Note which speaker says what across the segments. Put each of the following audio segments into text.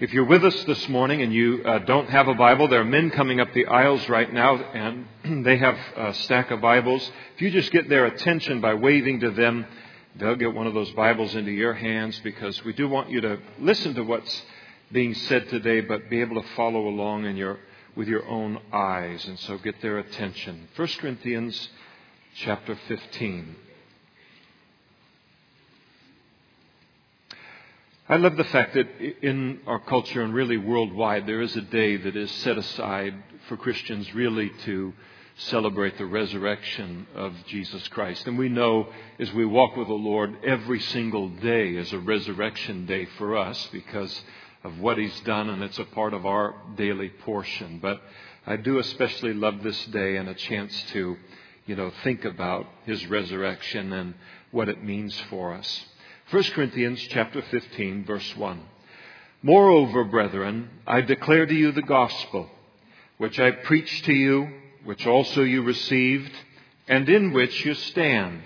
Speaker 1: If you're with us this morning and you uh, don't have a Bible, there are men coming up the aisles right now and they have a stack of Bibles. If you just get their attention by waving to them, they'll get one of those Bibles into your hands because we do want you to listen to what's being said today, but be able to follow along in your, with your own eyes. And so get their attention. 1 Corinthians chapter 15. I love the fact that in our culture and really worldwide, there is a day that is set aside for Christians really to celebrate the resurrection of Jesus Christ. And we know as we walk with the Lord, every single day is a resurrection day for us because of what He's done, and it's a part of our daily portion. But I do especially love this day and a chance to, you know, think about His resurrection and what it means for us. 1 Corinthians chapter 15 verse 1. Moreover, brethren, I declare to you the gospel, which I preached to you, which also you received, and in which you stand,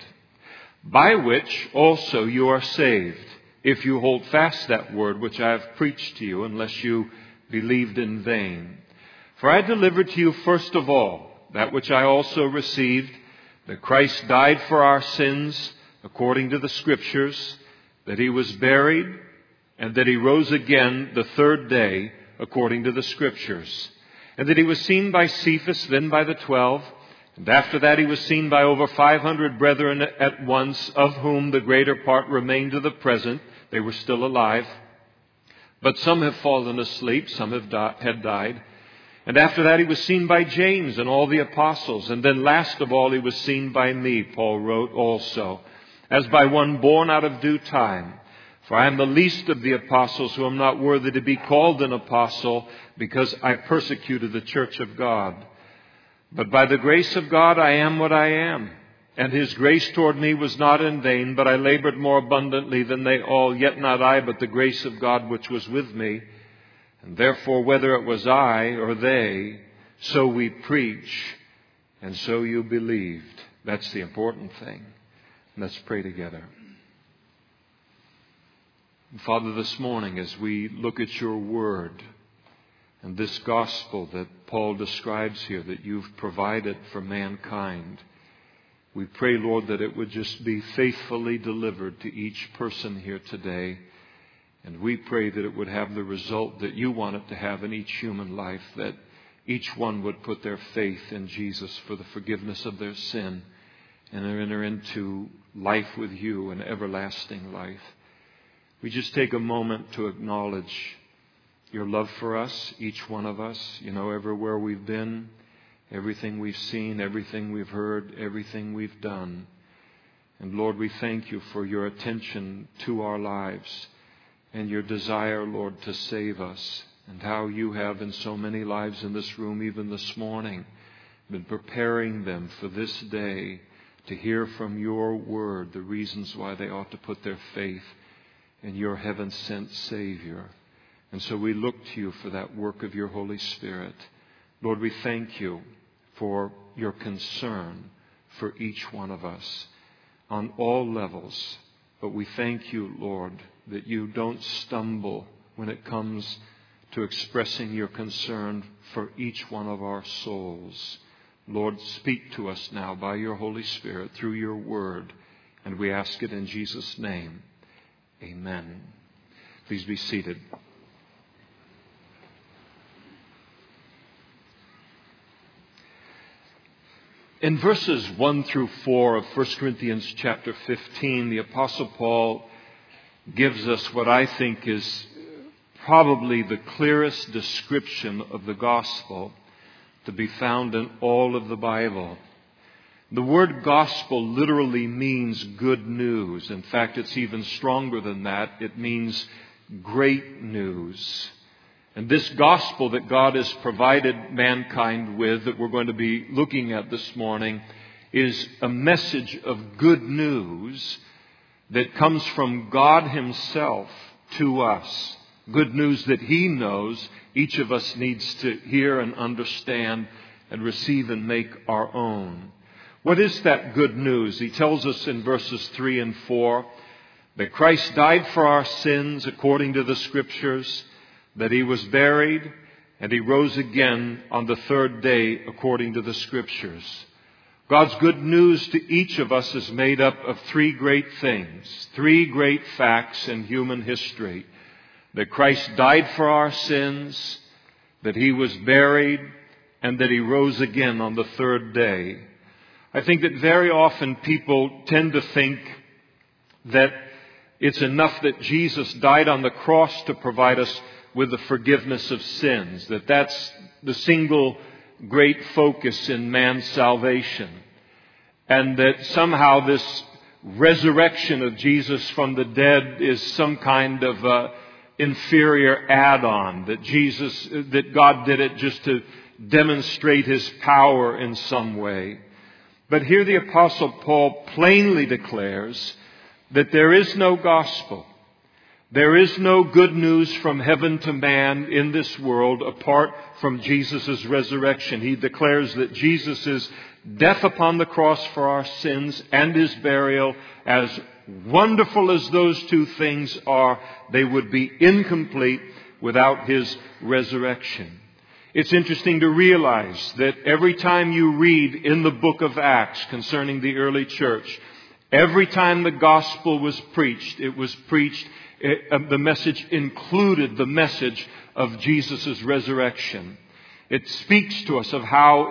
Speaker 1: by which also you are saved, if you hold fast that word which I have preached to you, unless you believed in vain. For I delivered to you first of all that which I also received, that Christ died for our sins, according to the Scriptures, that he was buried, and that he rose again the third day, according to the Scriptures, and that he was seen by Cephas, then by the twelve, and after that he was seen by over five hundred brethren at once, of whom the greater part remain to the present. They were still alive. But some have fallen asleep, some have di- had died. And after that he was seen by James and all the apostles. And then last of all he was seen by me, Paul wrote also as by one born out of due time. For I am the least of the apostles who am not worthy to be called an apostle because I persecuted the church of God. But by the grace of God I am what I am. And his grace toward me was not in vain, but I labored more abundantly than they all, yet not I, but the grace of God which was with me. And therefore, whether it was I or they, so we preach, and so you believed. That's the important thing. Let's pray together. Father, this morning as we look at your word and this gospel that Paul describes here that you've provided for mankind, we pray, Lord, that it would just be faithfully delivered to each person here today. And we pray that it would have the result that you want it to have in each human life, that each one would put their faith in Jesus for the forgiveness of their sin and enter into life with you and everlasting life. We just take a moment to acknowledge your love for us, each one of us, you know, everywhere we've been, everything we've seen, everything we've heard, everything we've done. And Lord, we thank you for your attention to our lives and your desire, Lord, to save us and how you have in so many lives in this room, even this morning, been preparing them for this day to hear from your word the reasons why they ought to put their faith in your heaven sent Savior. And so we look to you for that work of your Holy Spirit. Lord, we thank you for your concern for each one of us on all levels. But we thank you, Lord, that you don't stumble when it comes to expressing your concern for each one of our souls. Lord, speak to us now by your Holy Spirit through your word, and we ask it in Jesus' name. Amen. Please be seated. In verses 1 through 4 of 1 Corinthians chapter 15, the Apostle Paul gives us what I think is probably the clearest description of the gospel to be found in all of the Bible. The word gospel literally means good news. In fact, it's even stronger than that. It means great news. And this gospel that God has provided mankind with, that we're going to be looking at this morning, is a message of good news that comes from God Himself to us. Good news that He knows each of us needs to hear and understand and receive and make our own. What is that good news? He tells us in verses 3 and 4 that Christ died for our sins according to the Scriptures, that he was buried, and he rose again on the third day according to the scriptures. God's good news to each of us is made up of three great things, three great facts in human history. That Christ died for our sins, that he was buried, and that he rose again on the third day. I think that very often people tend to think that it's enough that Jesus died on the cross to provide us with the forgiveness of sins, that that's the single great focus in man's salvation. And that somehow this resurrection of Jesus from the dead is some kind of a inferior add-on, that Jesus, that God did it just to demonstrate His power in some way. But here the apostle Paul plainly declares that there is no gospel there is no good news from heaven to man in this world apart from Jesus' resurrection. He declares that Jesus' death upon the cross for our sins and his burial, as wonderful as those two things are, they would be incomplete without his resurrection. It's interesting to realize that every time you read in the book of Acts concerning the early church, every time the gospel was preached, it was preached it, uh, the message included the message of Jesus' resurrection. It speaks to us of how,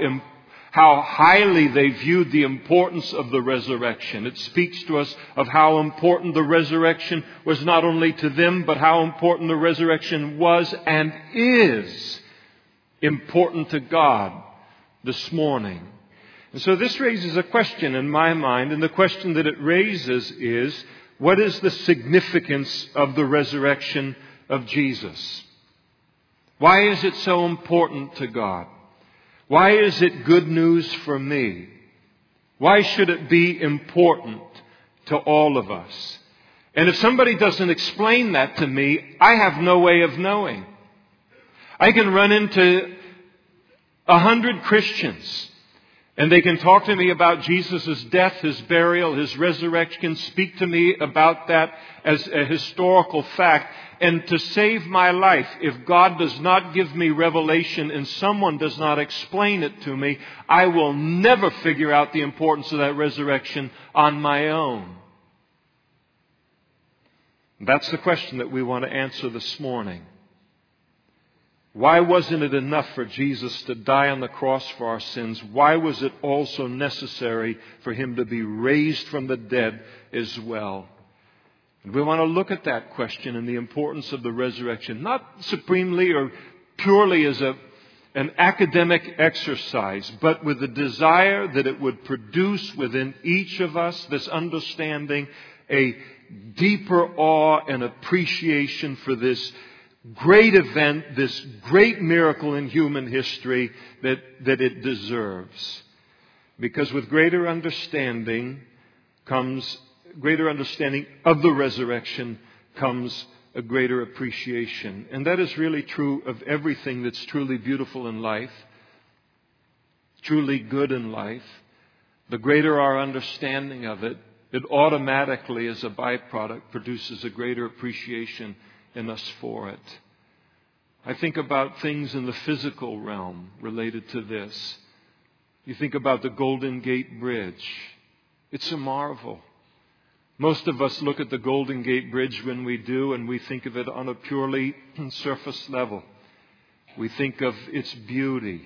Speaker 1: how highly they viewed the importance of the resurrection. It speaks to us of how important the resurrection was not only to them, but how important the resurrection was and is important to God this morning. And so this raises a question in my mind, and the question that it raises is, what is the significance of the resurrection of Jesus? Why is it so important to God? Why is it good news for me? Why should it be important to all of us? And if somebody doesn't explain that to me, I have no way of knowing. I can run into a hundred Christians and they can talk to me about Jesus' death, His burial, His resurrection, speak to me about that as a historical fact. And to save my life, if God does not give me revelation and someone does not explain it to me, I will never figure out the importance of that resurrection on my own. That's the question that we want to answer this morning. Why wasn't it enough for Jesus to die on the cross for our sins? Why was it also necessary for him to be raised from the dead as well? And we want to look at that question and the importance of the resurrection, not supremely or purely as a, an academic exercise, but with the desire that it would produce within each of us this understanding, a deeper awe and appreciation for this great event, this great miracle in human history that, that it deserves. Because with greater understanding comes, greater understanding of the resurrection comes a greater appreciation. And that is really true of everything that's truly beautiful in life, truly good in life. The greater our understanding of it, it automatically, as a byproduct, produces a greater appreciation in us for it. I think about things in the physical realm related to this. You think about the Golden Gate Bridge. It's a marvel. Most of us look at the Golden Gate Bridge when we do, and we think of it on a purely surface level. We think of its beauty.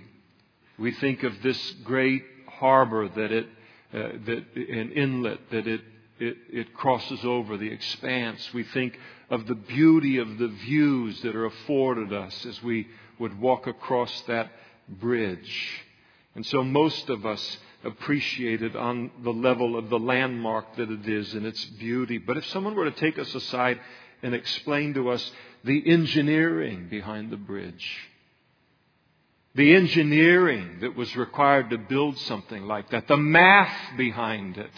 Speaker 1: We think of this great harbor that it, uh, that an inlet that it, it, it crosses over, the expanse. We think of the beauty of the views that are afforded us as we would walk across that bridge. And so most of us appreciate it on the level of the landmark that it is and its beauty. But if someone were to take us aside and explain to us the engineering behind the bridge, the engineering that was required to build something like that, the math behind it,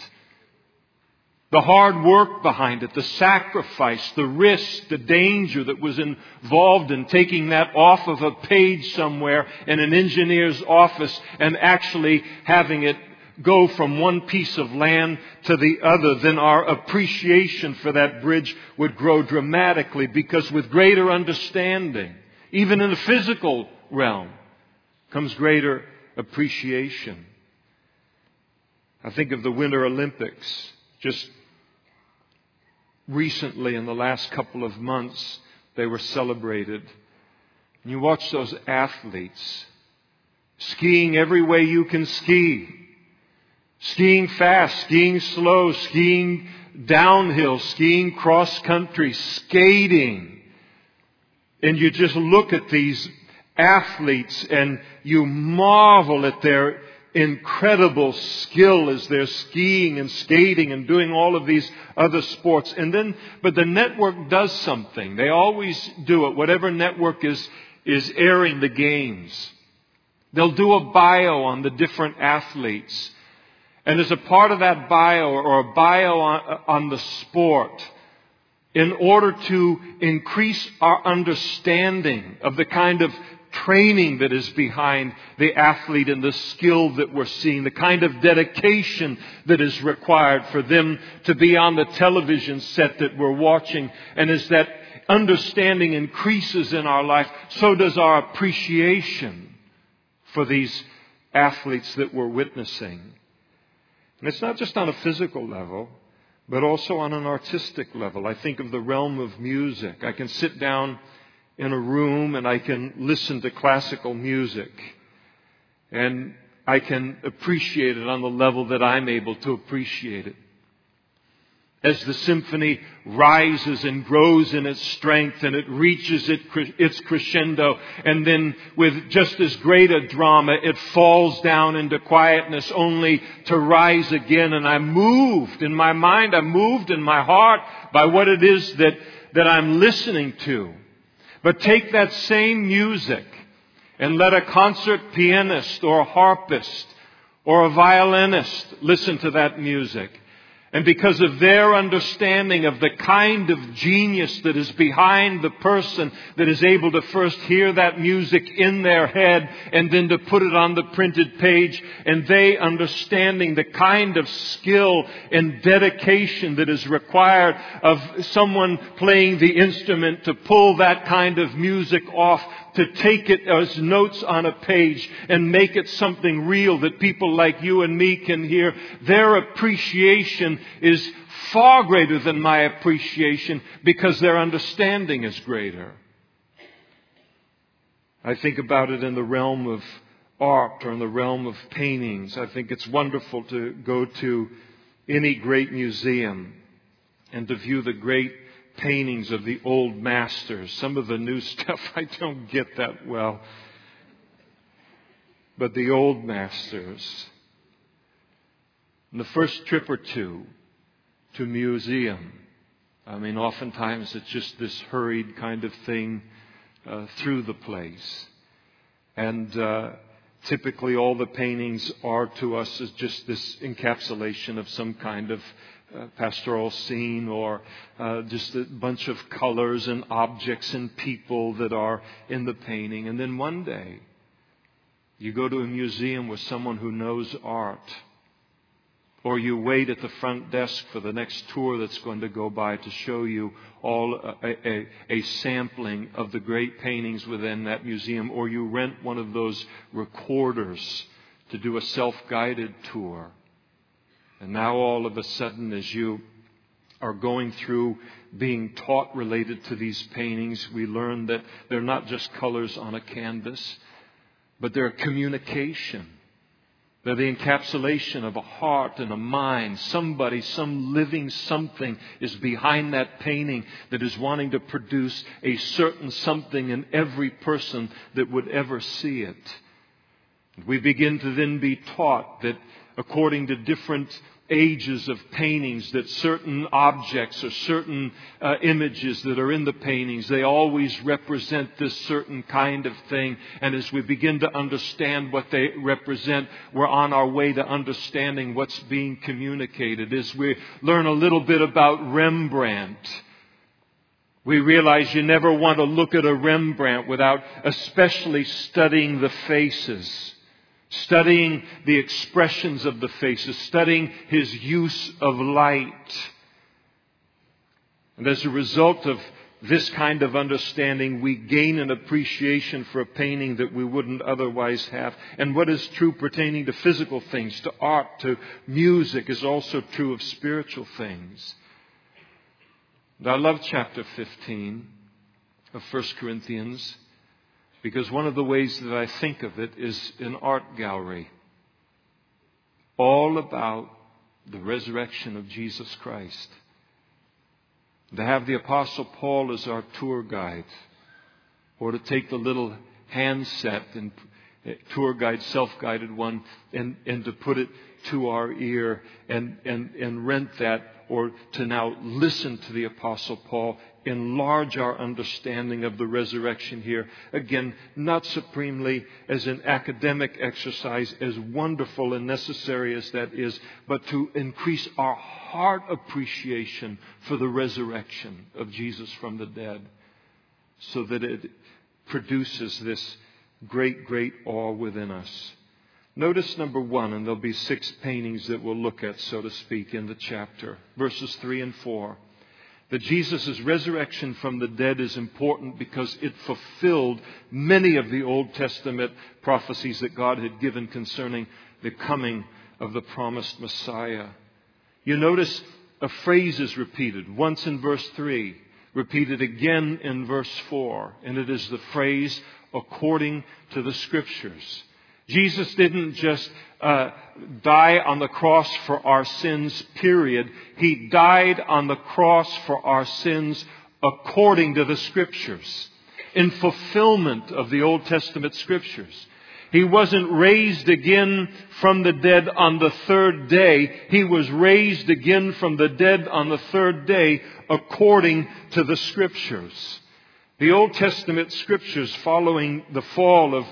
Speaker 1: the hard work behind it, the sacrifice, the risk, the danger that was involved in taking that off of a page somewhere in an engineer's office and actually having it go from one piece of land to the other, then our appreciation for that bridge would grow dramatically because with greater understanding, Even in the physical realm comes greater appreciation. I think of the Winter Olympics just recently in the last couple of months they were celebrated. And you watch those athletes skiing every way you can ski. Skiing fast, skiing slow, skiing downhill, skiing cross country, skating. And you just look at these athletes and you marvel at their incredible skill as they're skiing and skating and doing all of these other sports. And then, but the network does something. They always do it. Whatever network is, is airing the games. They'll do a bio on the different athletes. And as a part of that bio or a bio on, on the sport, in order to increase our understanding of the kind of training that is behind the athlete and the skill that we're seeing, the kind of dedication that is required for them to be on the television set that we're watching. And as that understanding increases in our life, so does our appreciation for these athletes that we're witnessing. And it's not just on a physical level, but also on an artistic level. I think of the realm of music. I can sit down in a room and I can listen to classical music. And I can appreciate it on the level that I'm able to appreciate it. As the symphony rises and grows in its strength and it reaches its crescendo and then with just as great a drama it falls down into quietness only to rise again. And I'm moved in my mind, I'm moved in my heart by what it is that, that I'm listening to. But take that same music and let a concert pianist or a harpist or a violinist listen to that music and because of their understanding of the kind of genius that is behind the person that is able to first hear that music in their head and then to put it on the printed page, and they understanding the kind of skill and dedication that is required of someone playing the instrument to pull that kind of music off to take it as notes on a page and make it something real that people like you and me can hear. Their appreciation is far greater than my appreciation because their understanding is greater. I think about it in the realm of art or in the realm of paintings. I think it's wonderful to go to any great museum and to view the great paintings of the old masters. Some of the new stuff I don't get that well. But the old masters. And the first trip or two to museum. I mean, oftentimes it's just this hurried kind of thing uh, through the place. And uh, typically all the paintings are to us just this encapsulation of some kind of uh, pastoral scene or uh, just a bunch of colors and objects and people that are in the painting. And then one day, you go to a museum with someone who knows art. Or you wait at the front desk for the next tour that's going to go by to show you all uh, a, a, a, sampling of the great paintings within that museum. Or you rent one of those recorders to do a self guided tour. And now all of a sudden, as you are going through being taught related to these paintings, we learn that they're not just colors on a canvas, but they're communication. They're the encapsulation of a heart and a mind. Somebody, some living something is behind that painting that is wanting to produce a certain something in every person that would ever see it. We begin to then be taught that according to different ages of paintings that certain objects or certain uh, images that are in the paintings, they always represent this certain kind of thing. And as we begin to understand what they represent, we're on our way to understanding what's being communicated. As we learn a little bit about Rembrandt, we realize you never want to look at a Rembrandt without especially studying the faces studying the expressions of the faces, studying his use of light. And as a result of this kind of understanding, we gain an appreciation for a painting that we wouldn't otherwise have. And what is true pertaining to physical things, to art, to music, is also true of spiritual things. And I love chapter 15 of 1 Corinthians because one of the ways that I think of it is an art gallery. All about the resurrection of Jesus Christ to have the Apostle Paul as our tour guide, or to take the little handset and eh, tour guide, self guided one, and, and to put it to our ear and, and, and rent that, or to now listen to the Apostle Paul enlarge our understanding of the resurrection here. Again, not supremely as an academic exercise, as wonderful and necessary as that is, but to increase our heart appreciation for the resurrection of Jesus from the dead, so that it produces this great, great awe within us. Notice number one, and there'll be six paintings that we'll look at, so to speak, in the chapter. Verses three and four that Jesus' resurrection from the dead is important because it fulfilled many of the Old Testament prophecies that God had given concerning the coming of the promised Messiah. You notice a phrase is repeated once in verse 3, repeated again in verse 4, and it is the phrase according to the Scriptures. Jesus didn't just uh, die on the cross for our sins, period. He died on the cross for our sins according to the Scriptures, in fulfillment of the Old Testament Scriptures. He wasn't raised again from the dead on the third day. He was raised again from the dead on the third day according to the Scriptures. The Old Testament Scriptures following the fall of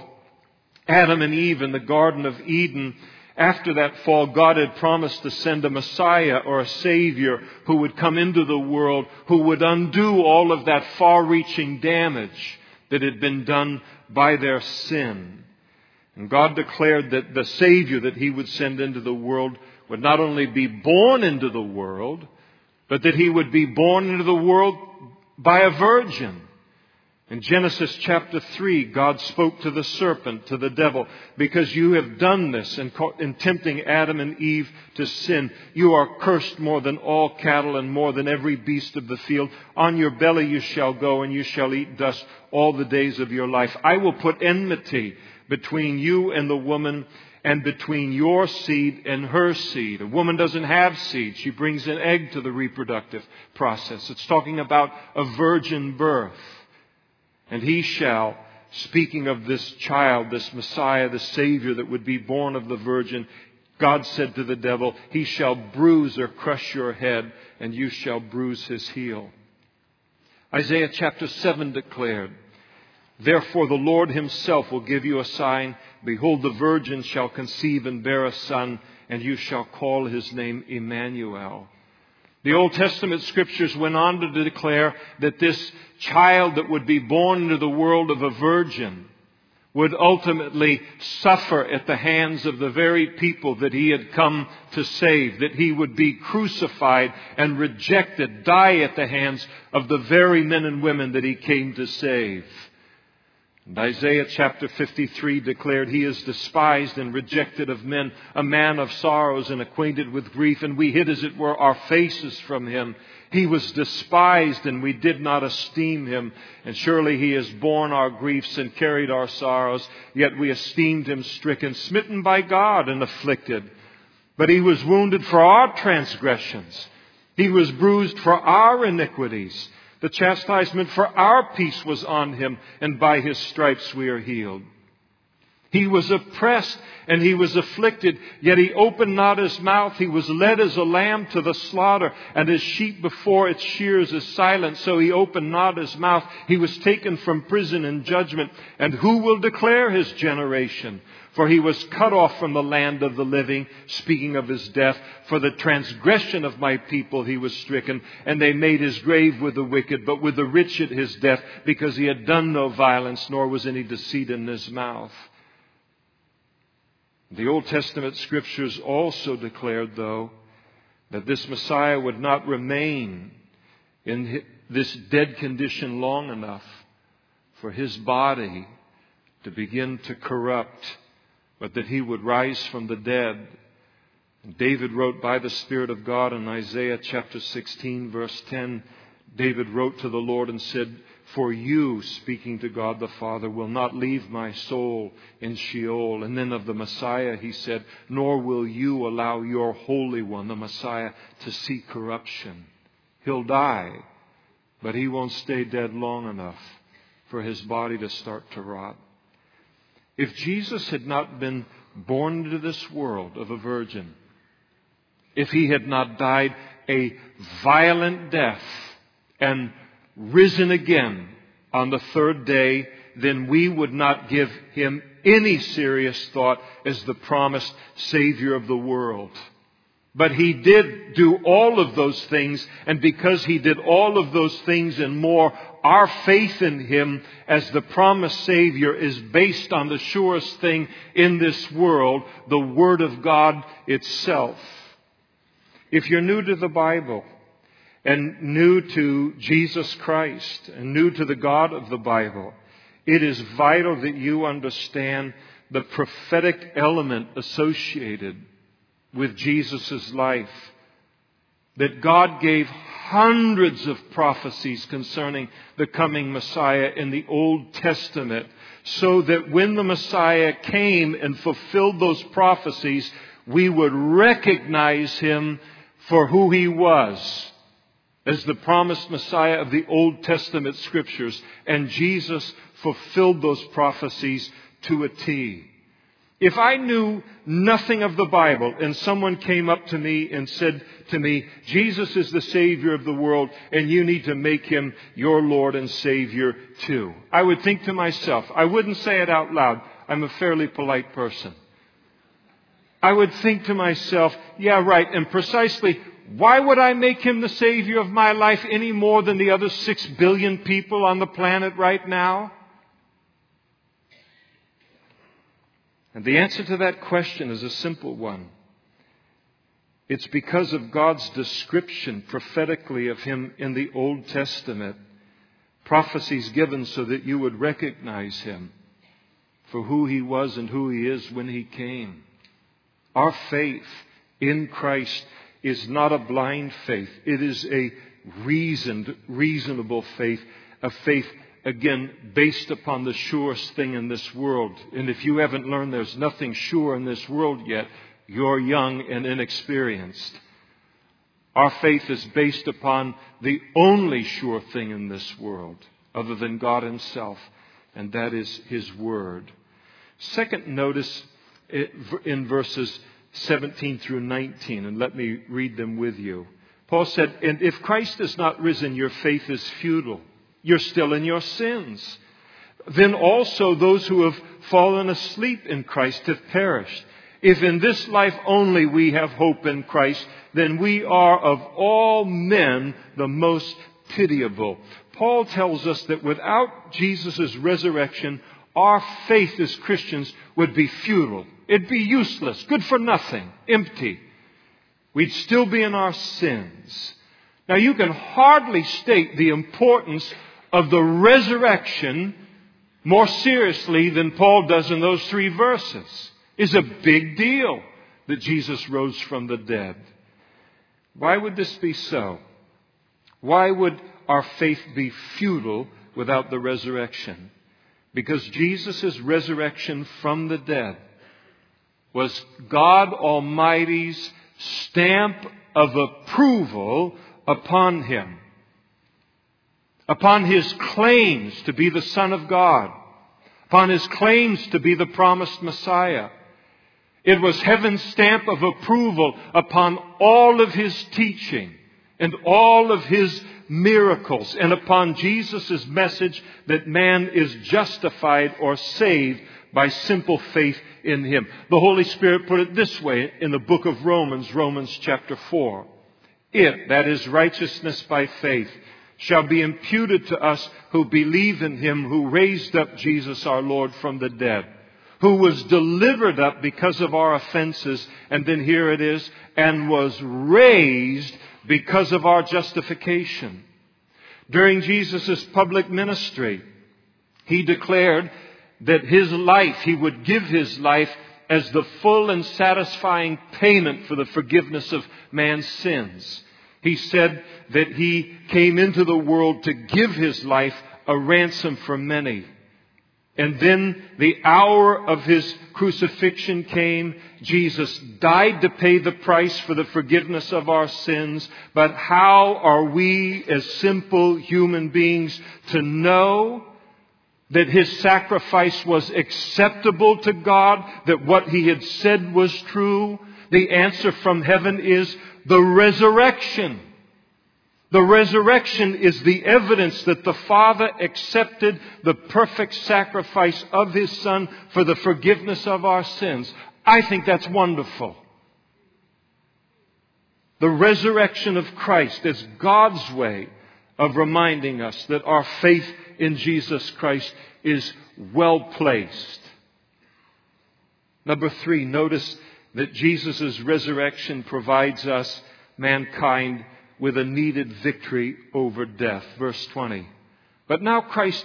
Speaker 1: Adam and Eve in the Garden of Eden, after that fall, God had promised to send a Messiah or a Savior who would come into the world, who would undo all of that far reaching damage that had been done by their sin. And God declared that the Savior that He would send into the world would not only be born into the world, but that He would be born into the world by a virgin. In Genesis chapter 3, God spoke to the serpent, to the devil, because you have done this in, in, tempting Adam and Eve to sin. You are cursed more than all cattle and more than every beast of the field. On your belly you shall go and you shall eat dust all the days of your life. I will put enmity between you and the woman and between your seed and her seed. A woman doesn't have seed. She brings an egg to the reproductive process. It's talking about a virgin birth. And he shall, speaking of this child, this Messiah, the Savior that would be born of the Virgin, God said to the devil, He shall bruise or crush your head, and you shall bruise his heel. Isaiah chapter 7 declared, Therefore the Lord himself will give you a sign. Behold, the virgin shall conceive and bear a son, and you shall call his name Emmanuel. The Old Testament scriptures went on to declare that this child that would be born into the world of a virgin would ultimately suffer at the hands of the very people that he had come to save, that he would be crucified and rejected, die at the hands of the very men and women that he came to save. And Isaiah chapter 53 declared, He is despised and rejected of men, a man of sorrows and acquainted with grief, and we hid, as it were, our faces from him. He was despised and we did not esteem him. And surely he has borne our griefs and carried our sorrows, yet we esteemed him stricken, smitten by God and afflicted. But he was wounded for our transgressions. He was bruised for our iniquities. The chastisement for our peace was on him, and by his stripes we are healed. He was oppressed and he was afflicted, yet he opened not his mouth. He was led as a lamb to the slaughter, and as sheep before its shears is silent, so he opened not his mouth. He was taken from prison in judgment. And who will declare his generation? For he was cut off from the land of the living, speaking of his death. For the transgression of my people he was stricken, and they made his grave with the wicked, but with the rich at his death, because he had done no violence, nor was any deceit in his mouth. The Old Testament scriptures also declared, though, that this Messiah would not remain in this dead condition long enough for his body to begin to corrupt, but that he would rise from the dead. And David wrote by the Spirit of God in Isaiah chapter 16, verse 10. David wrote to the Lord and said, For you, speaking to God the Father, will not leave my soul in Sheol. And then of the Messiah, he said, Nor will you allow your Holy One, the Messiah, to see corruption. He'll die, but he won't stay dead long enough for his body to start to rot. If Jesus had not been born into this world of a virgin, if he had not died a violent death and risen again on the third day, then we would not give him any serious thought as the promised Savior of the world. But he did do all of those things, and because he did all of those things and more, our faith in him as the promised Savior is based on the surest thing in this world, the Word of God itself. If you're new to the Bible and new to Jesus Christ and new to the God of the Bible, it is vital that you understand the prophetic element associated with Jesus' life. That God gave hundreds of prophecies concerning the coming Messiah in the Old Testament, so that when the Messiah came and fulfilled those prophecies, we would recognize him for who he was as the promised Messiah of the Old Testament scriptures. And Jesus fulfilled those prophecies to a T. If I knew nothing of the Bible and someone came up to me and said to me, Jesus is the Savior of the world and you need to make Him your Lord and Savior too, I would think to myself, I wouldn't say it out loud. I'm a fairly polite person. I would think to myself, yeah, right, and precisely why would I make him the Savior of my life any more than the other six billion people on the planet right now? And the answer to that question is a simple one. It's because of God's description prophetically of him in the Old Testament, prophecies given so that you would recognize him for who he was and who he is when he came. Our faith in Christ is not a blind faith. It is a reasoned, reasonable faith, a faith, again, based upon the surest thing in this world. And if you haven't learned there's nothing sure in this world yet, you're young and inexperienced. Our faith is based upon the only sure thing in this world, other than God Himself, and that is His Word. Second, notice in verses 17 through 19, and let me read them with you. Paul said, And if Christ is not risen, your faith is futile. You're still in your sins. Then also those who have fallen asleep in Christ have perished. If in this life only we have hope in Christ, then we are of all men the most pitiable. Paul tells us that without Jesus' resurrection, our faith as Christians would be futile. It'd be useless, good for nothing, empty. We'd still be in our sins. Now you can hardly state the importance of the resurrection more seriously than Paul does in those three verses. It's a big deal that Jesus rose from the dead. Why would this be so? Why would our faith be futile without the resurrection? Because Jesus' resurrection from the dead was God Almighty's stamp of approval upon him, upon his claims to be the Son of God, upon his claims to be the promised Messiah. It was heaven's stamp of approval upon all of his teaching and all of his miracles and upon Jesus' message that man is justified or saved by simple faith in him. The Holy Spirit put it this way in the book of Romans, Romans chapter 4. It, that is righteousness by faith, shall be imputed to us who believe in him who raised up Jesus our Lord from the dead, who was delivered up because of our offenses, and then here it is, and was raised because of our justification. During Jesus' public ministry, he declared that his life, he would give his life as the full and satisfying payment for the forgiveness of man's sins. He said that he came into the world to give his life a ransom for many. And then the hour of his crucifixion came. Jesus died to pay the price for the forgiveness of our sins. But how are we as simple human beings to know that his sacrifice was acceptable to God, that what he had said was true? The answer from heaven is the resurrection. The resurrection is the evidence that the Father accepted the perfect sacrifice of His Son for the forgiveness of our sins. I think that's wonderful. The resurrection of Christ is God's way of reminding us that our faith in Jesus Christ is well placed. Number three, notice that Jesus' resurrection provides us, mankind, with a needed victory over death. Verse 20. But now Christ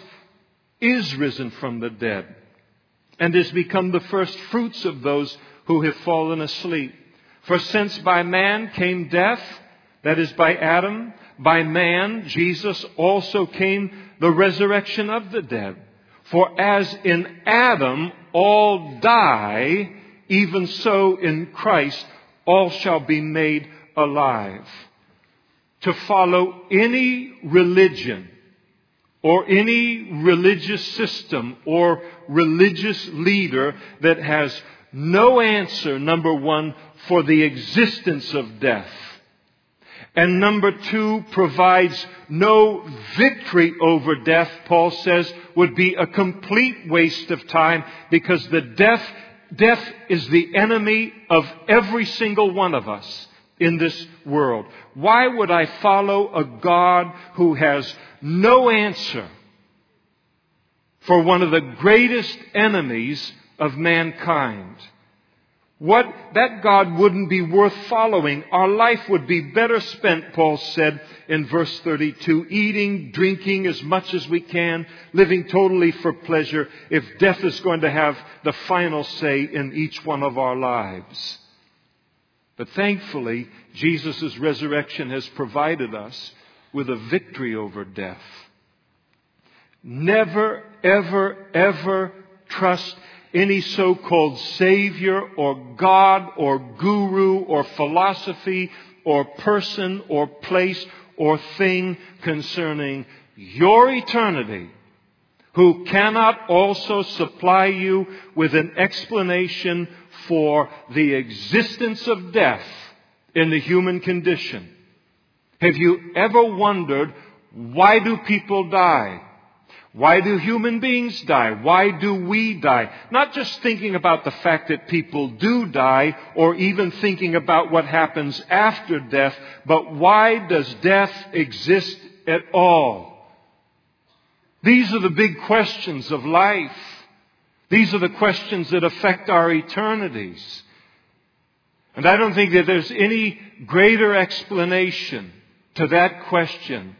Speaker 1: is risen from the dead and has become the first fruits of those who have fallen asleep. For since by man came death, that is by Adam, by man, Jesus, also came the resurrection of the dead. For as in Adam all die, even so in Christ all shall be made alive to follow any religion or any religious system or religious leader that has no answer, number one, for the existence of death. And number two, provides no victory over death, Paul says, would be a complete waste of time because the death, death is the enemy of every single one of us in this world. Why would I follow a God who has no answer for one of the greatest enemies of mankind? What, that God wouldn't be worth following. Our life would be better spent, Paul said in verse 32, eating, drinking as much as we can, living totally for pleasure, if death is going to have the final say in each one of our lives. But thankfully, Jesus' resurrection has provided us with a victory over death. Never, ever, ever trust any so-called savior or God or guru or philosophy or person or place or thing concerning your eternity who cannot also supply you with an explanation for the existence of death in the human condition. Have you ever wondered why do people die? Why do human beings die? Why do we die? Not just thinking about the fact that people do die or even thinking about what happens after death, but why does death exist at all? These are the big questions of life. These are the questions that affect our eternities. And I don't think that there's any greater explanation to that question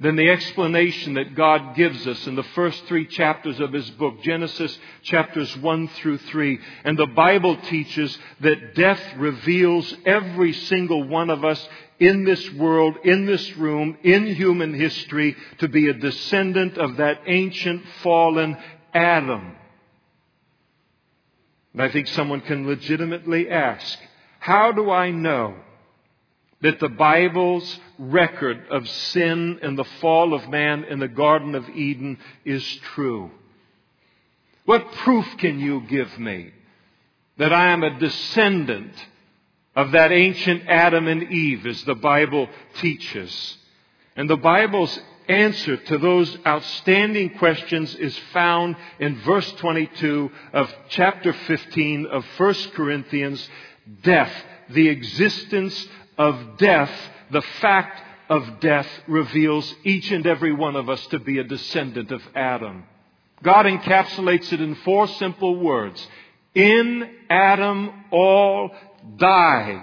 Speaker 1: than the explanation that God gives us in the first three chapters of His book, Genesis chapters 1 through 3. And the Bible teaches that death reveals every single one of us in this world, in this room, in human history, to be a descendant of that ancient fallen Adam. And I think someone can legitimately ask, how do I know that the Bible's record of sin and the fall of man in the Garden of Eden is true? What proof can you give me that I am a descendant of that ancient Adam and Eve as the Bible teaches? And the Bible's answer to those outstanding questions is found in verse 22 of chapter 15 of 1 Corinthians. Death, the existence of death, the fact of death reveals each and every one of us to be a descendant of Adam. God encapsulates it in four simple words. In Adam all die.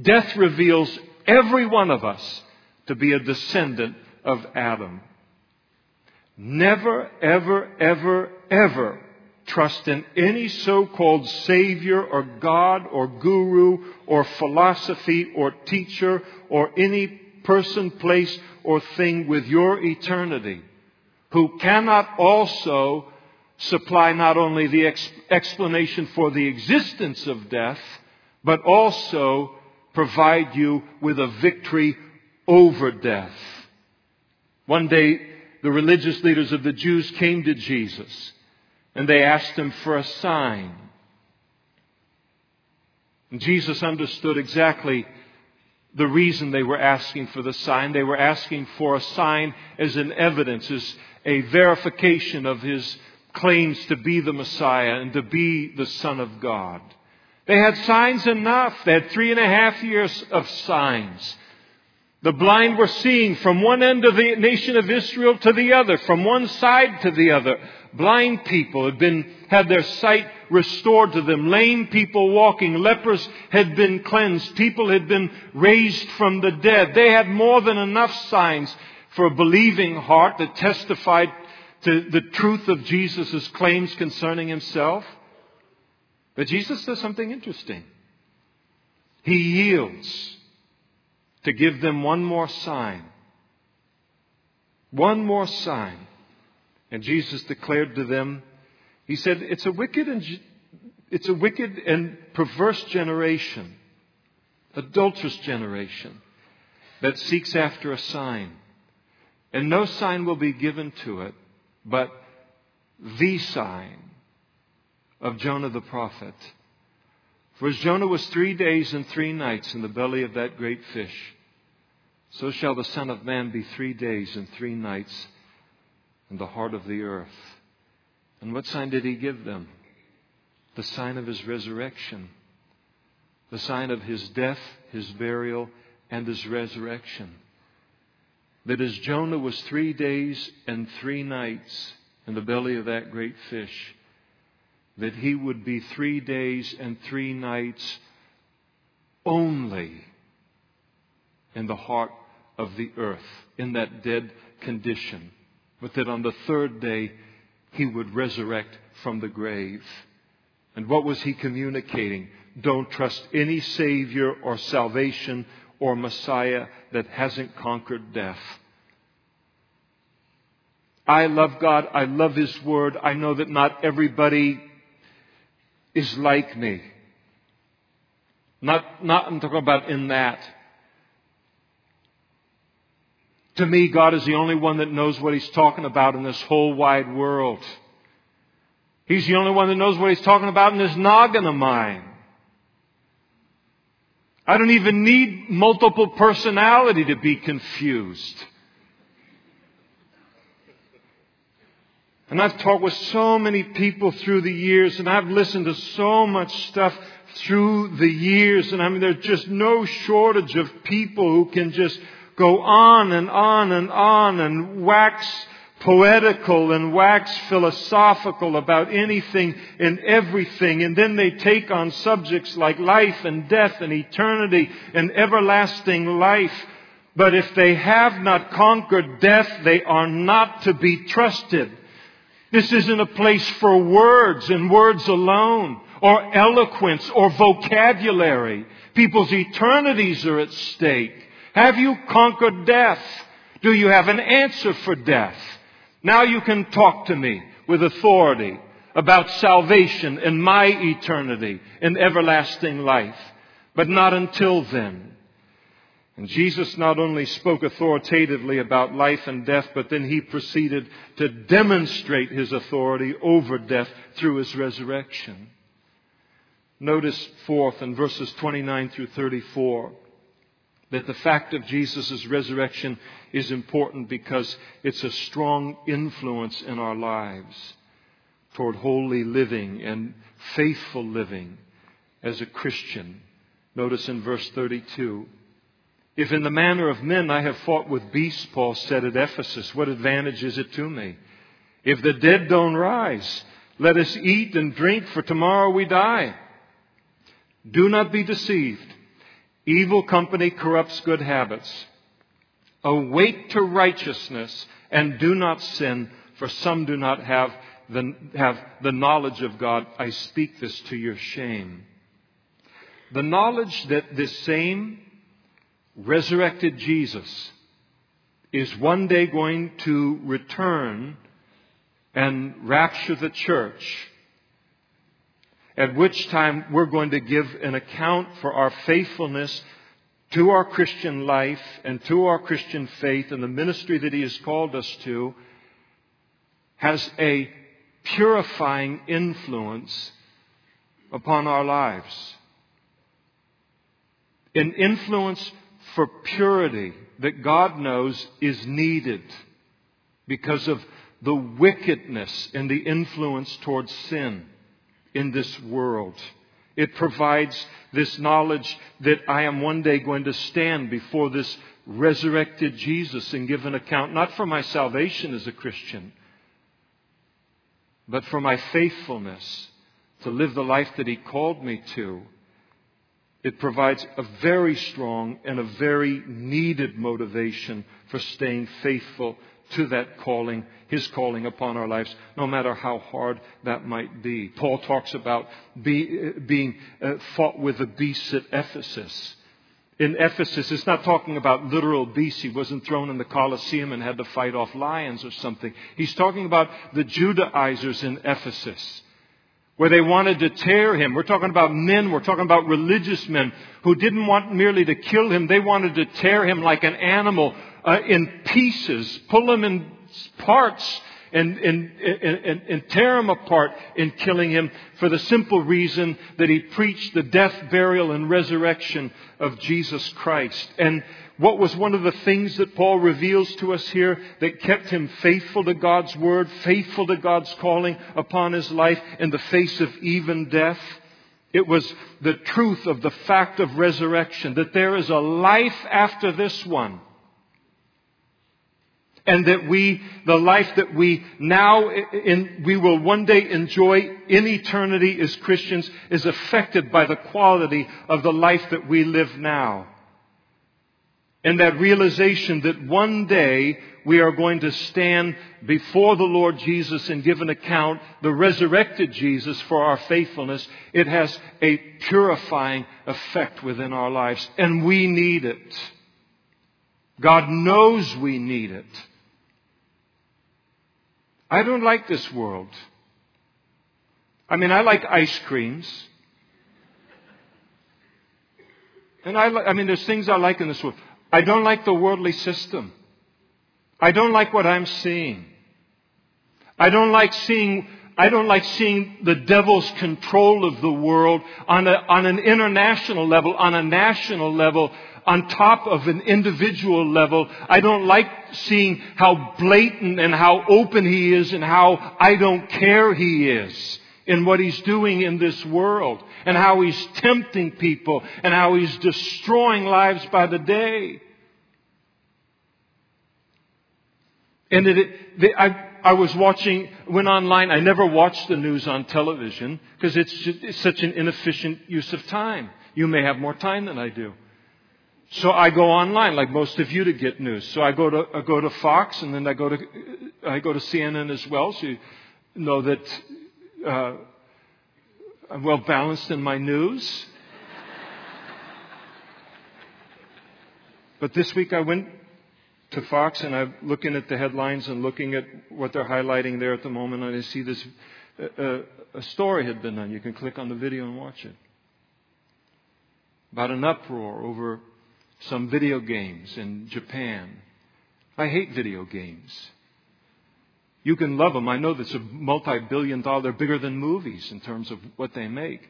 Speaker 1: Death reveals every one of us to be a descendant of Adam. Never, ever, ever, ever trust in any so-called savior or God or guru or philosophy or teacher or any person, place, or thing with your eternity who cannot also supply not only the ex- explanation for the existence of death, but also provide you with a victory over death. One day, the religious leaders of the Jews came to Jesus and they asked him for a sign. And Jesus understood exactly the reason they were asking for the sign. They were asking for a sign as an evidence, as a verification of his claims to be the Messiah and to be the Son of God. They had signs enough. They had three and a half years of signs. The blind were seeing from one end of the nation of Israel to the other, from one side to the other. Blind people had been, had their sight restored to them. Lame people walking. Lepers had been cleansed. People had been raised from the dead. They had more than enough signs for a believing heart that testified to the truth of Jesus' claims concerning himself. But Jesus does something interesting. He yields to give them one more sign. One more sign. And Jesus declared to them, He said, It's a wicked and, it's a wicked and perverse generation, adulterous generation, that seeks after a sign. And no sign will be given to it but the sign of Jonah the prophet. For as Jonah was three days and three nights in the belly of that great fish, so shall the Son of Man be three days and three nights in the heart of the earth. And what sign did he give them? The sign of his resurrection, the sign of his death, his burial, and his resurrection that as Jonah was three days and three nights in the belly of that great fish, that he would be three days and three nights only in the heart of the earth, in that dead condition, but that on the third day he would resurrect from the grave. And what was he communicating? Don't trust any Savior or salvation or Messiah that hasn't conquered death. I love God. I love His Word. I know that not everybody is like me. Not, not I'm talking about in that. To me, God is the only one that knows what He's talking about in this whole wide world. He's the only one that knows what He's talking about in this noggin of mine. I don't even need multiple personality to be confused. And I've talked with so many people through the years, and I've listened to so much stuff through the years, and I mean, there's just no shortage of people who can just go on and on and on and wax poetical and wax philosophical about anything and everything. And then they take on subjects like life and death and eternity and everlasting life. But if they have not conquered death, they are not to be trusted. This isn't a place for words and words alone, or eloquence or vocabulary. People's eternities are at stake. Have you conquered death? Do you have an answer for death? Now you can talk to me with authority about salvation and my eternity and everlasting life. But not until then. And Jesus not only spoke authoritatively about life and death, but then he proceeded to demonstrate his authority over death through his resurrection. Notice, fourth, in verses 29 through 34, that the fact of Jesus' resurrection is important because it's a strong influence in our lives toward holy living and faithful living as a Christian. Notice in verse 32. If in the manner of men I have fought with beasts, Paul said at Ephesus, what advantage is it to me? If the dead don't rise, let us eat and drink, for tomorrow we die. Do not be deceived. Evil company corrupts good habits. Awake to righteousness and do not sin, for some do not have the, have the knowledge of God. I speak this to your shame. The knowledge that this same resurrected Jesus is one day going to return and rapture the church, at which time we're going to give an account for our faithfulness to our Christian life and to our Christian faith and the ministry that He has called us to, has a purifying influence upon our lives. An influence for purity that God knows is needed because of the wickedness and the influence towards sin in this world. It provides this knowledge that I am one day going to stand before this resurrected Jesus and give an account, not for my salvation as a Christian, but for my faithfulness to live the life that He called me to it provides a very strong and a very needed motivation for staying faithful to that calling, His calling upon our lives, no matter how hard that might be. Paul talks about be, being uh, fought with the beasts at Ephesus. In Ephesus, it's not talking about literal beasts. He wasn't thrown in the Colosseum and had to fight off lions or something. He's talking about the Judaizers in Ephesus where they wanted to tear him. We're talking about men, we're talking about religious men who didn't want merely to kill him, they wanted to tear him like an animal uh, in pieces, pull him in parts. And, and, and, and tear him apart in killing him for the simple reason that he preached the death, burial, and resurrection of Jesus Christ. And what was one of the things that Paul reveals to us here that kept him faithful to God's word, faithful to God's calling upon his life in the face of even death? It was the truth of the fact of resurrection, that there is a life after this one. And that we, the life that we now, in, we will one day enjoy in eternity as Christians is affected by the quality of the life that we live now and that realization that one day we are going to stand before the Lord Jesus and give an account, the resurrected Jesus, for our faithfulness, it has a purifying effect within our lives. And we need it. God knows we need it. I don't like this world. I mean, I like ice creams. And I, I mean, there's things I like in this world. I don't like the worldly system. I don't like what I'm seeing. I don't like seeing I don't like seeing the devil's control of the world on, a, on an international level, on a national level, on top of an individual level. I don't like seeing how blatant and how open he is and how I don't care he is in what he's doing in this world and how he's tempting people and how he's destroying lives by the day. And it, it, I, I was watching, went online. I never watched the news on television because it's, it's such an inefficient use of time. You may have more time than I do. So I go online, like most of you, to get news. So I go to I go to Fox, and then I go to I go to CNN as well. So you know that uh, I'm well balanced in my news. but this week I went to Fox and I'm looking at the headlines and looking at what they're highlighting there at the moment, and I see this uh, uh, a story had been done. You can click on the video and watch it about an uproar over some video games in Japan. I hate video games. You can love them. I know that's a multi-billion dollar, they're bigger than movies in terms of what they make.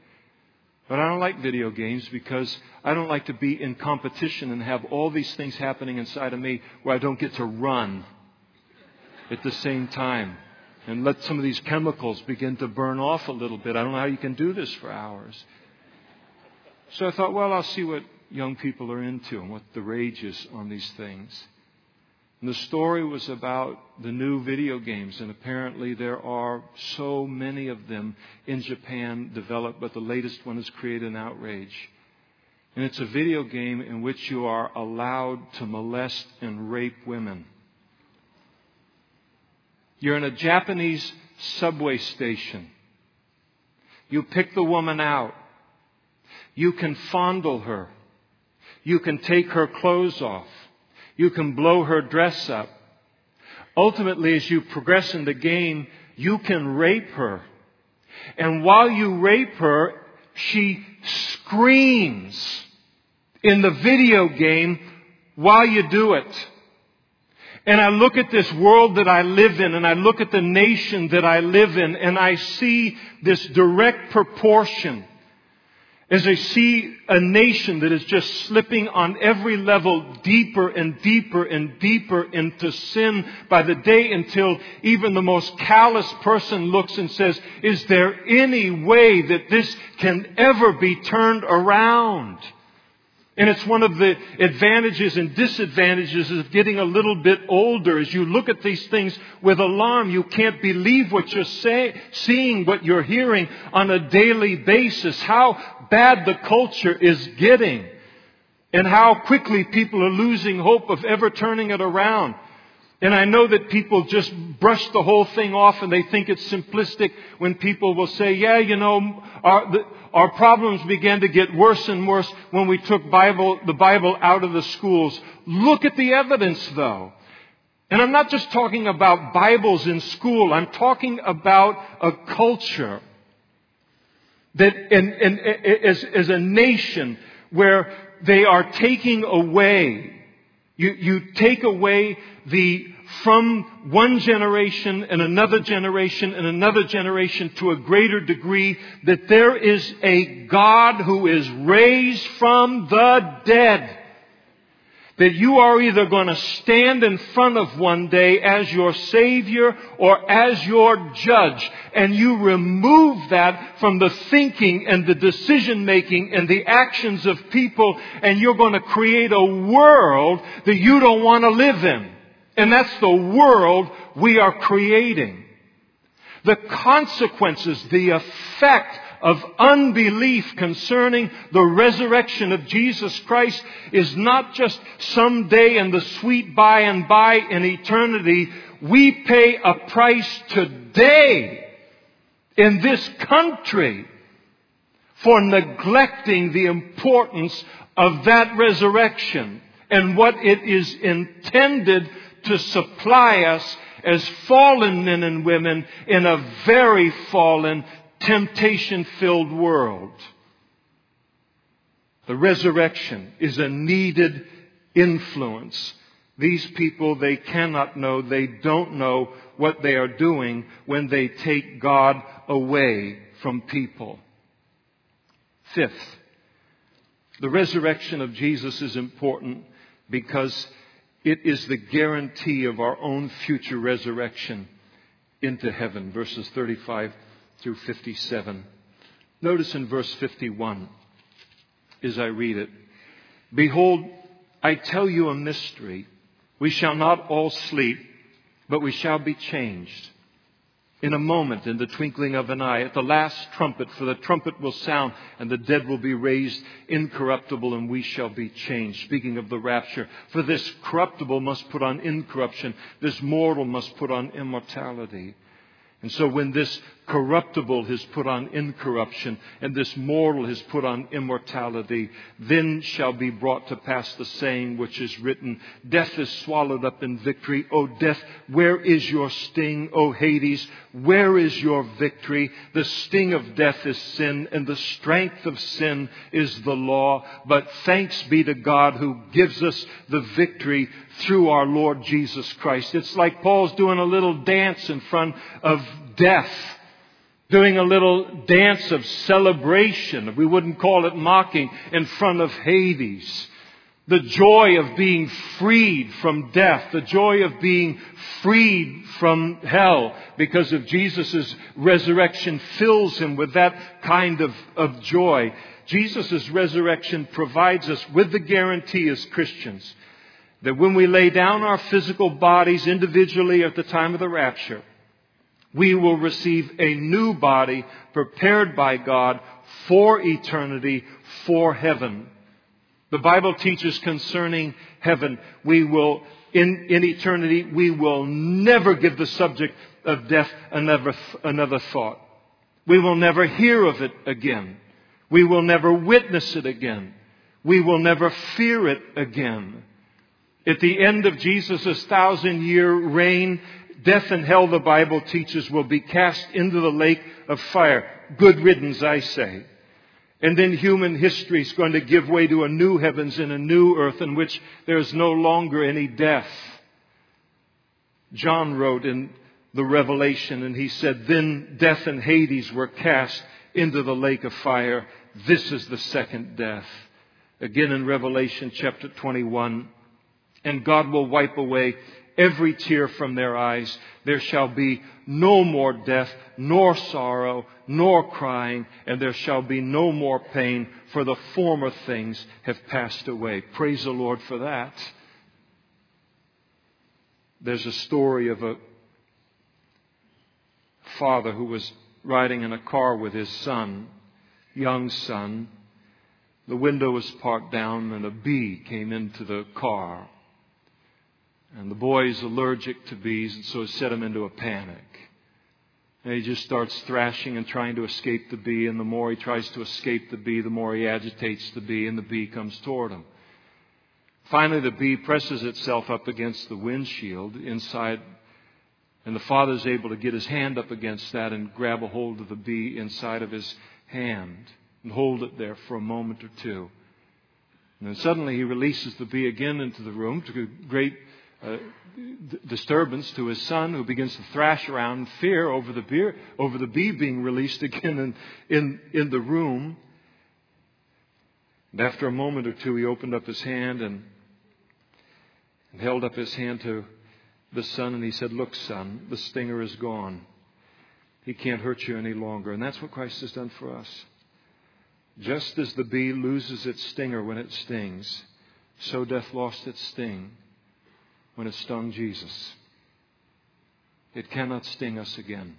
Speaker 1: But I don't like video games because I don't like to be in competition and have all these things happening inside of me where I don't get to run at the same time and let some of these chemicals begin to burn off a little bit. I don't know how you can do this for hours. So I thought, well, I'll see what young people are into and what the rage is on these things. And the story was about the new video games, and apparently there are so many of them in Japan developed, but the latest one has created an outrage. And it's a video game in which you are allowed to molest and rape women. You're in a Japanese subway station. You pick the woman out. You can fondle her. You can take her clothes off. You can blow her dress up. Ultimately, as you progress in the game, you can rape her. And while you rape her, she screams in the video game while you do it. And I look at this world that I live in and I look at the nation that I live in and I see this direct proportion as I see a nation that is just slipping on every level deeper and deeper and deeper into sin by the day until even the most callous person looks and says, is there any way that this can ever be turned around? And it's one of the advantages and disadvantages of getting a little bit older. As you look at these things with alarm, you can't believe what you're say, seeing, what you're hearing on a daily basis, how bad the culture is getting, and how quickly people are losing hope of ever turning it around. And I know that people just brush the whole thing off and they think it's simplistic when people will say, yeah, you know, our, the, our problems began to get worse and worse when we took Bible, the Bible out of the schools. Look at the evidence though. And I'm not just talking about Bibles in school. I'm talking about a culture that, and, and, as, as a nation where they are taking away, you, you take away the from one generation and another generation and another generation to a greater degree that there is a God who is raised from the dead. That you are either going to stand in front of one day as your Savior or as your judge. And you remove that from the thinking and the decision making and the actions of people and you're going to create a world that you don't want to live in. And that's the world we are creating. The consequences, the effect of unbelief concerning the resurrection of Jesus Christ is not just someday in the sweet by and by in eternity. We pay a price today in this country for neglecting the importance of that resurrection and what it is intended to supply us as fallen men and women in a very fallen, temptation filled world. The resurrection is a needed influence. These people, they cannot know, they don't know what they are doing when they take God away from people. Fifth, the resurrection of Jesus is important because it is the guarantee of our own future resurrection into heaven. Verses 35 through 57. Notice in verse 51, as I read it, Behold, I tell you a mystery. We shall not all sleep, but we shall be changed in a moment, in the twinkling of an eye, at the last trumpet, for the trumpet will sound, and the dead will be raised incorruptible, and we shall be changed. Speaking of the rapture, for this corruptible must put on incorruption, this mortal must put on immortality. And so when this corruptible has put on incorruption and this mortal has put on immortality, then shall be brought to pass the saying which is written, Death is swallowed up in victory. O death, where is your sting? O Hades, where is your victory? The sting of death is sin and the strength of sin is the law. But thanks be to God who gives us the victory through our Lord Jesus Christ. It's like Paul's doing a little dance in front of death, doing a little dance of celebration. We wouldn't call it mocking in front of Hades. The joy of being freed from death, the joy of being freed from hell because of Jesus' resurrection fills him with that kind of, of joy. Jesus' resurrection provides us with the guarantee as Christians that when we lay down our physical bodies individually at the time of the rapture, we will receive a new body prepared by God for eternity, for heaven. The Bible teaches concerning heaven, we will, in, in eternity, we will never give the subject of death another, another thought. We will never hear of it again. We will never witness it again. We will never fear it again. At the end of Jesus' thousand year reign, death and hell, the Bible teaches, will be cast into the lake of fire. Good riddance, I say. And then human history is going to give way to a new heavens and a new earth in which there is no longer any death. John wrote in the Revelation and he said, Then death and Hades were cast into the lake of fire. This is the second death. Again in Revelation chapter 21. And God will wipe away every tear from their eyes. There shall be no more death, nor sorrow, nor crying, and there shall be no more pain, for the former things have passed away. Praise the Lord for that. There's a story of a father who was riding in a car with his son, young son. The window was parked down and a bee came into the car. And the boy is allergic to bees, and so it set him into a panic. And he just starts thrashing and trying to escape the bee, and the more he tries to escape the bee, the more he agitates the bee, and the bee comes toward him. Finally, the bee presses itself up against the windshield inside, and the father is able to get his hand up against that and grab a hold of the bee inside of his hand and hold it there for a moment or two. And then suddenly he releases the bee again into the room to great uh, disturbance to his son, who begins to thrash around in fear over the, beer, over the bee being released again in, in, in the room. And after a moment or two, he opened up his hand and, and held up his hand to the son, and he said, Look, son, the stinger is gone. He can't hurt you any longer. And that's what Christ has done for us. Just as the bee loses its stinger when it stings, so death lost its sting when it stung Jesus. It cannot sting us again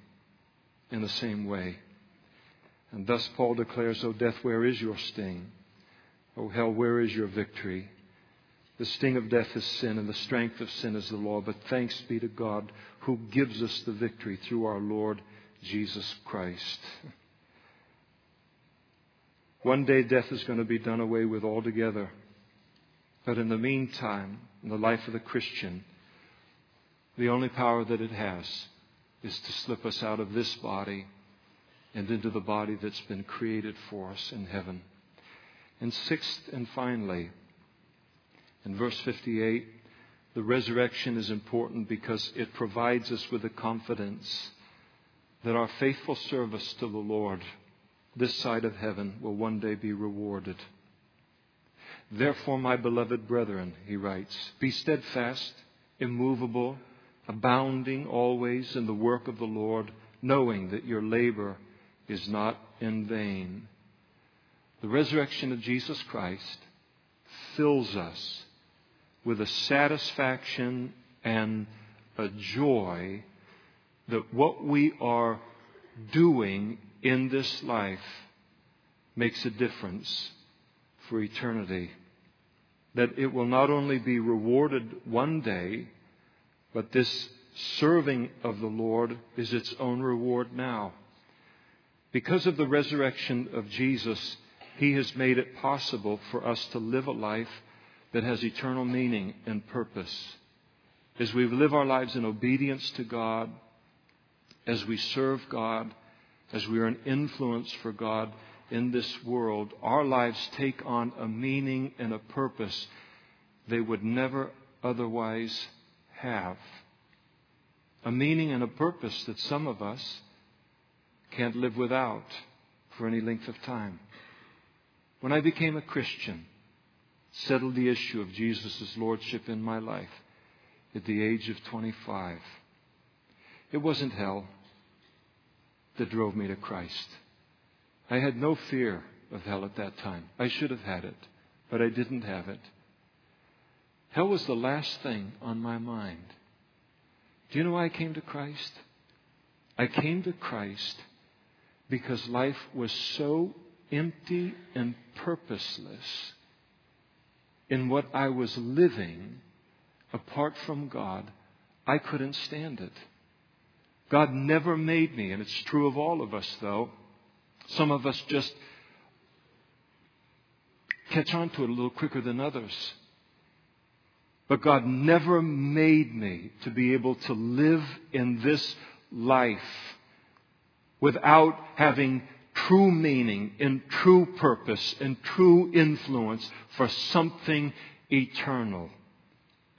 Speaker 1: in the same way. And thus Paul declares, O death, where is your sting? O hell, where is your victory? The sting of death is sin, and the strength of sin is the law. But thanks be to God who gives us the victory through our Lord Jesus Christ. One day death is going to be done away with altogether. But in the meantime, in the life of the Christian, the only power that it has is to slip us out of this body and into the body that's been created for us in heaven. And sixth and finally, in verse 58, the resurrection is important because it provides us with the confidence that our faithful service to the Lord this side of heaven will one day be rewarded. Therefore, my beloved brethren, he writes, be steadfast, immovable, abounding always in the work of the Lord, knowing that your labor is not in vain. The resurrection of Jesus Christ fills us with a satisfaction and a joy that what we are doing in this life makes a difference for eternity. That it will not only be rewarded one day, but this serving of the Lord is its own reward now. Because of the resurrection of Jesus, He has made it possible for us to live a life that has eternal meaning and purpose. As we live our lives in obedience to God, as we serve God, as we are an influence for God, in this world, our lives take on a meaning and a purpose they would never otherwise have. A meaning and a purpose that some of us can't live without for any length of time. When I became a Christian, settled the issue of Jesus' Lordship in my life at the age of 25. It wasn't hell that drove me to Christ. I had no fear of hell at that time. I should have had it, but I didn't have it. Hell was the last thing on my mind. Do you know why I came to Christ? I came to Christ because life was so empty and purposeless in what I was living apart from God, I couldn't stand it. God never made me, and it's true of all of us, though. Some of us just catch on to it a little quicker than others. But God never made me to be able to live in this life without having true meaning and true purpose and true influence for something eternal.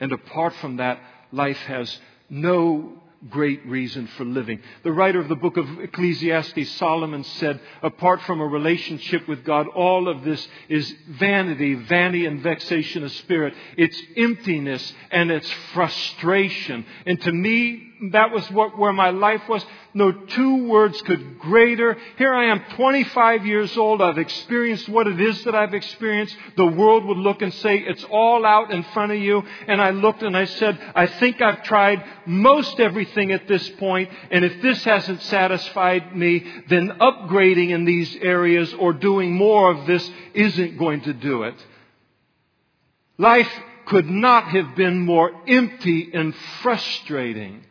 Speaker 1: And apart from that, life has no great reason for living. The writer of the book of Ecclesiastes, Solomon, said, apart from a relationship with God, all of this is vanity, vanity and vexation of spirit. It's emptiness and it's frustration. And to me, that was what, where my life was. No two words could greater. Here I am, 25 years old. I've experienced what it is that I've experienced. The world would look and say, it's all out in front of you. And I looked and I said, I think I've tried most everything at this point. And if this hasn't satisfied me, then upgrading in these areas or doing more of this isn't going to do it. Life could not have been more empty and frustrating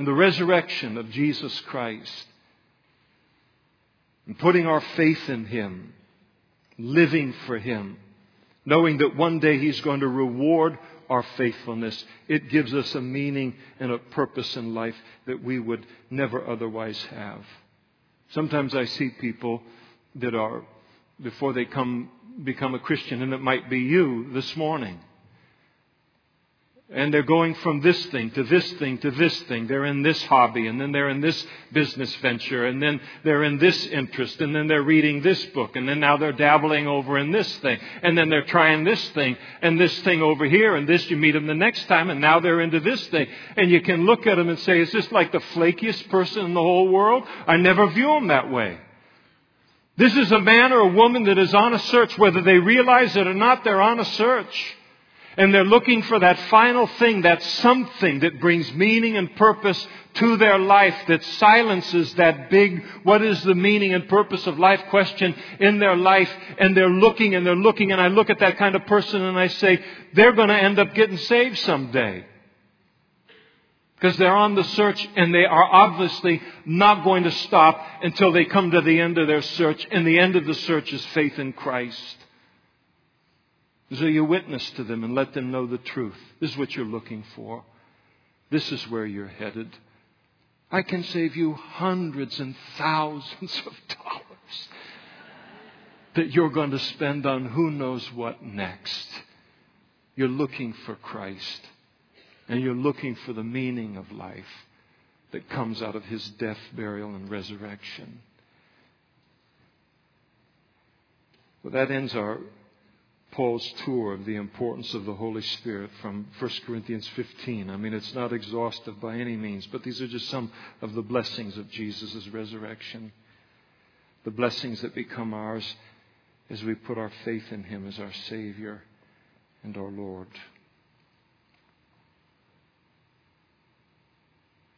Speaker 1: and the resurrection of Jesus Christ and putting our faith in Him, living for Him, knowing that one day He's going to reward our faithfulness, it gives us a meaning and a purpose in life that we would never otherwise have. Sometimes I see people that are, before they come, become a Christian, and it might be you this morning and they're going from this thing to this thing to this thing. They're in this hobby, and then they're in this business venture, and then they're in this interest, and then they're reading this book, and then now they're dabbling over in this thing, and then they're trying this thing, and this thing over here, and this you meet them the next time, and now they're into this thing. And you can look at them and say, is this like the flakiest person in the whole world? I never view them that way. This is a man or a woman that is on a search, whether they realize it or not, they're on a search. And they're looking for that final thing, that something that brings meaning and purpose to their life, that silences that big, what is the meaning and purpose of life question in their life. And they're looking and they're looking, and I look at that kind of person and I say, they're going to end up getting saved someday. Because they're on the search and they are obviously not going to stop until they come to the end of their search. And the end of the search is faith in Christ. So you witness to them and let them know the truth. This is what you're looking for. This is where you're headed. I can save you hundreds and thousands of dollars that you're going to spend on who knows what next. You're looking for Christ and you're looking for the meaning of life that comes out of his death, burial, and resurrection. Well, that ends our Paul's tour of the importance of the Holy Spirit from 1 Corinthians 15. I mean, it's not exhaustive by any means, but these are just some of the blessings of Jesus' resurrection. The blessings that become ours as we put our faith in Him as our Savior and our Lord.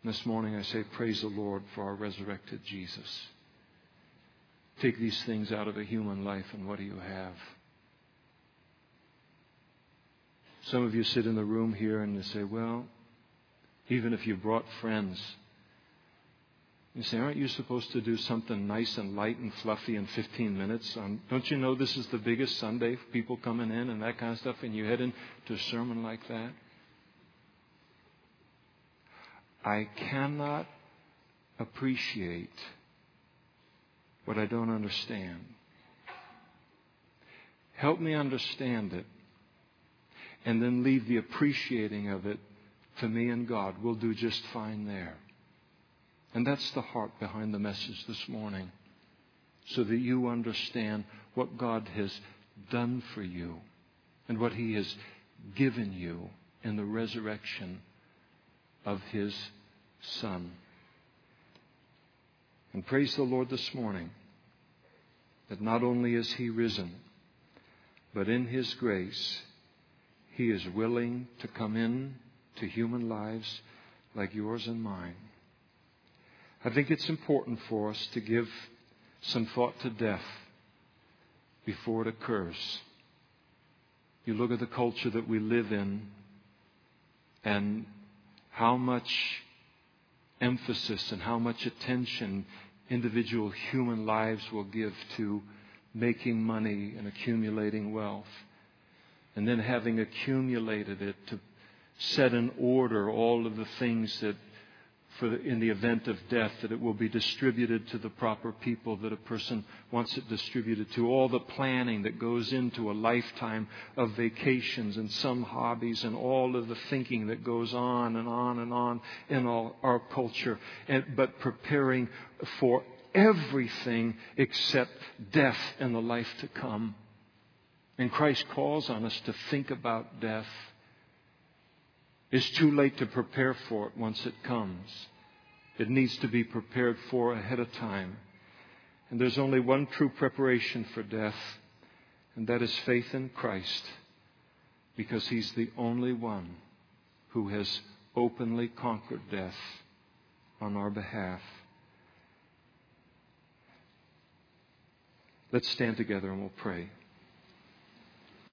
Speaker 1: This morning I say, Praise the Lord for our resurrected Jesus. Take these things out of a human life, and what do you have? Some of you sit in the room here and you say, well, even if you brought friends, you say, aren't you supposed to do something nice and light and fluffy in 15 minutes? Um, don't you know this is the biggest Sunday people coming in and that kind of stuff, and you head into a sermon like that? I cannot appreciate what I don't understand. Help me understand it and then leave the appreciating of it to me and God. We'll do just fine there. And that's the heart behind the message this morning. So that you understand what God has done for you and what He has given you in the resurrection of His Son. And praise the Lord this morning that not only is He risen, but in His grace, he is willing to come in to human lives like yours and mine. I think it's important for us to give some thought to death before it occurs. You look at the culture that we live in and how much emphasis and how much attention individual human lives will give to making money and accumulating wealth. And then having accumulated it to set in order all of the things that for the, in the event of death that it will be distributed to the proper people that a person wants it distributed to. All the planning that goes into a lifetime of vacations and some hobbies and all of the thinking that goes on and on and on in all, our culture. And, but preparing for everything except death and the life to come. And Christ calls on us to think about death it's too late to prepare for it once it comes. It needs to be prepared for ahead of time. And there's only one true preparation for death, and that is faith in Christ, because He's the only one who has openly conquered death on our behalf. Let's stand together and we'll pray.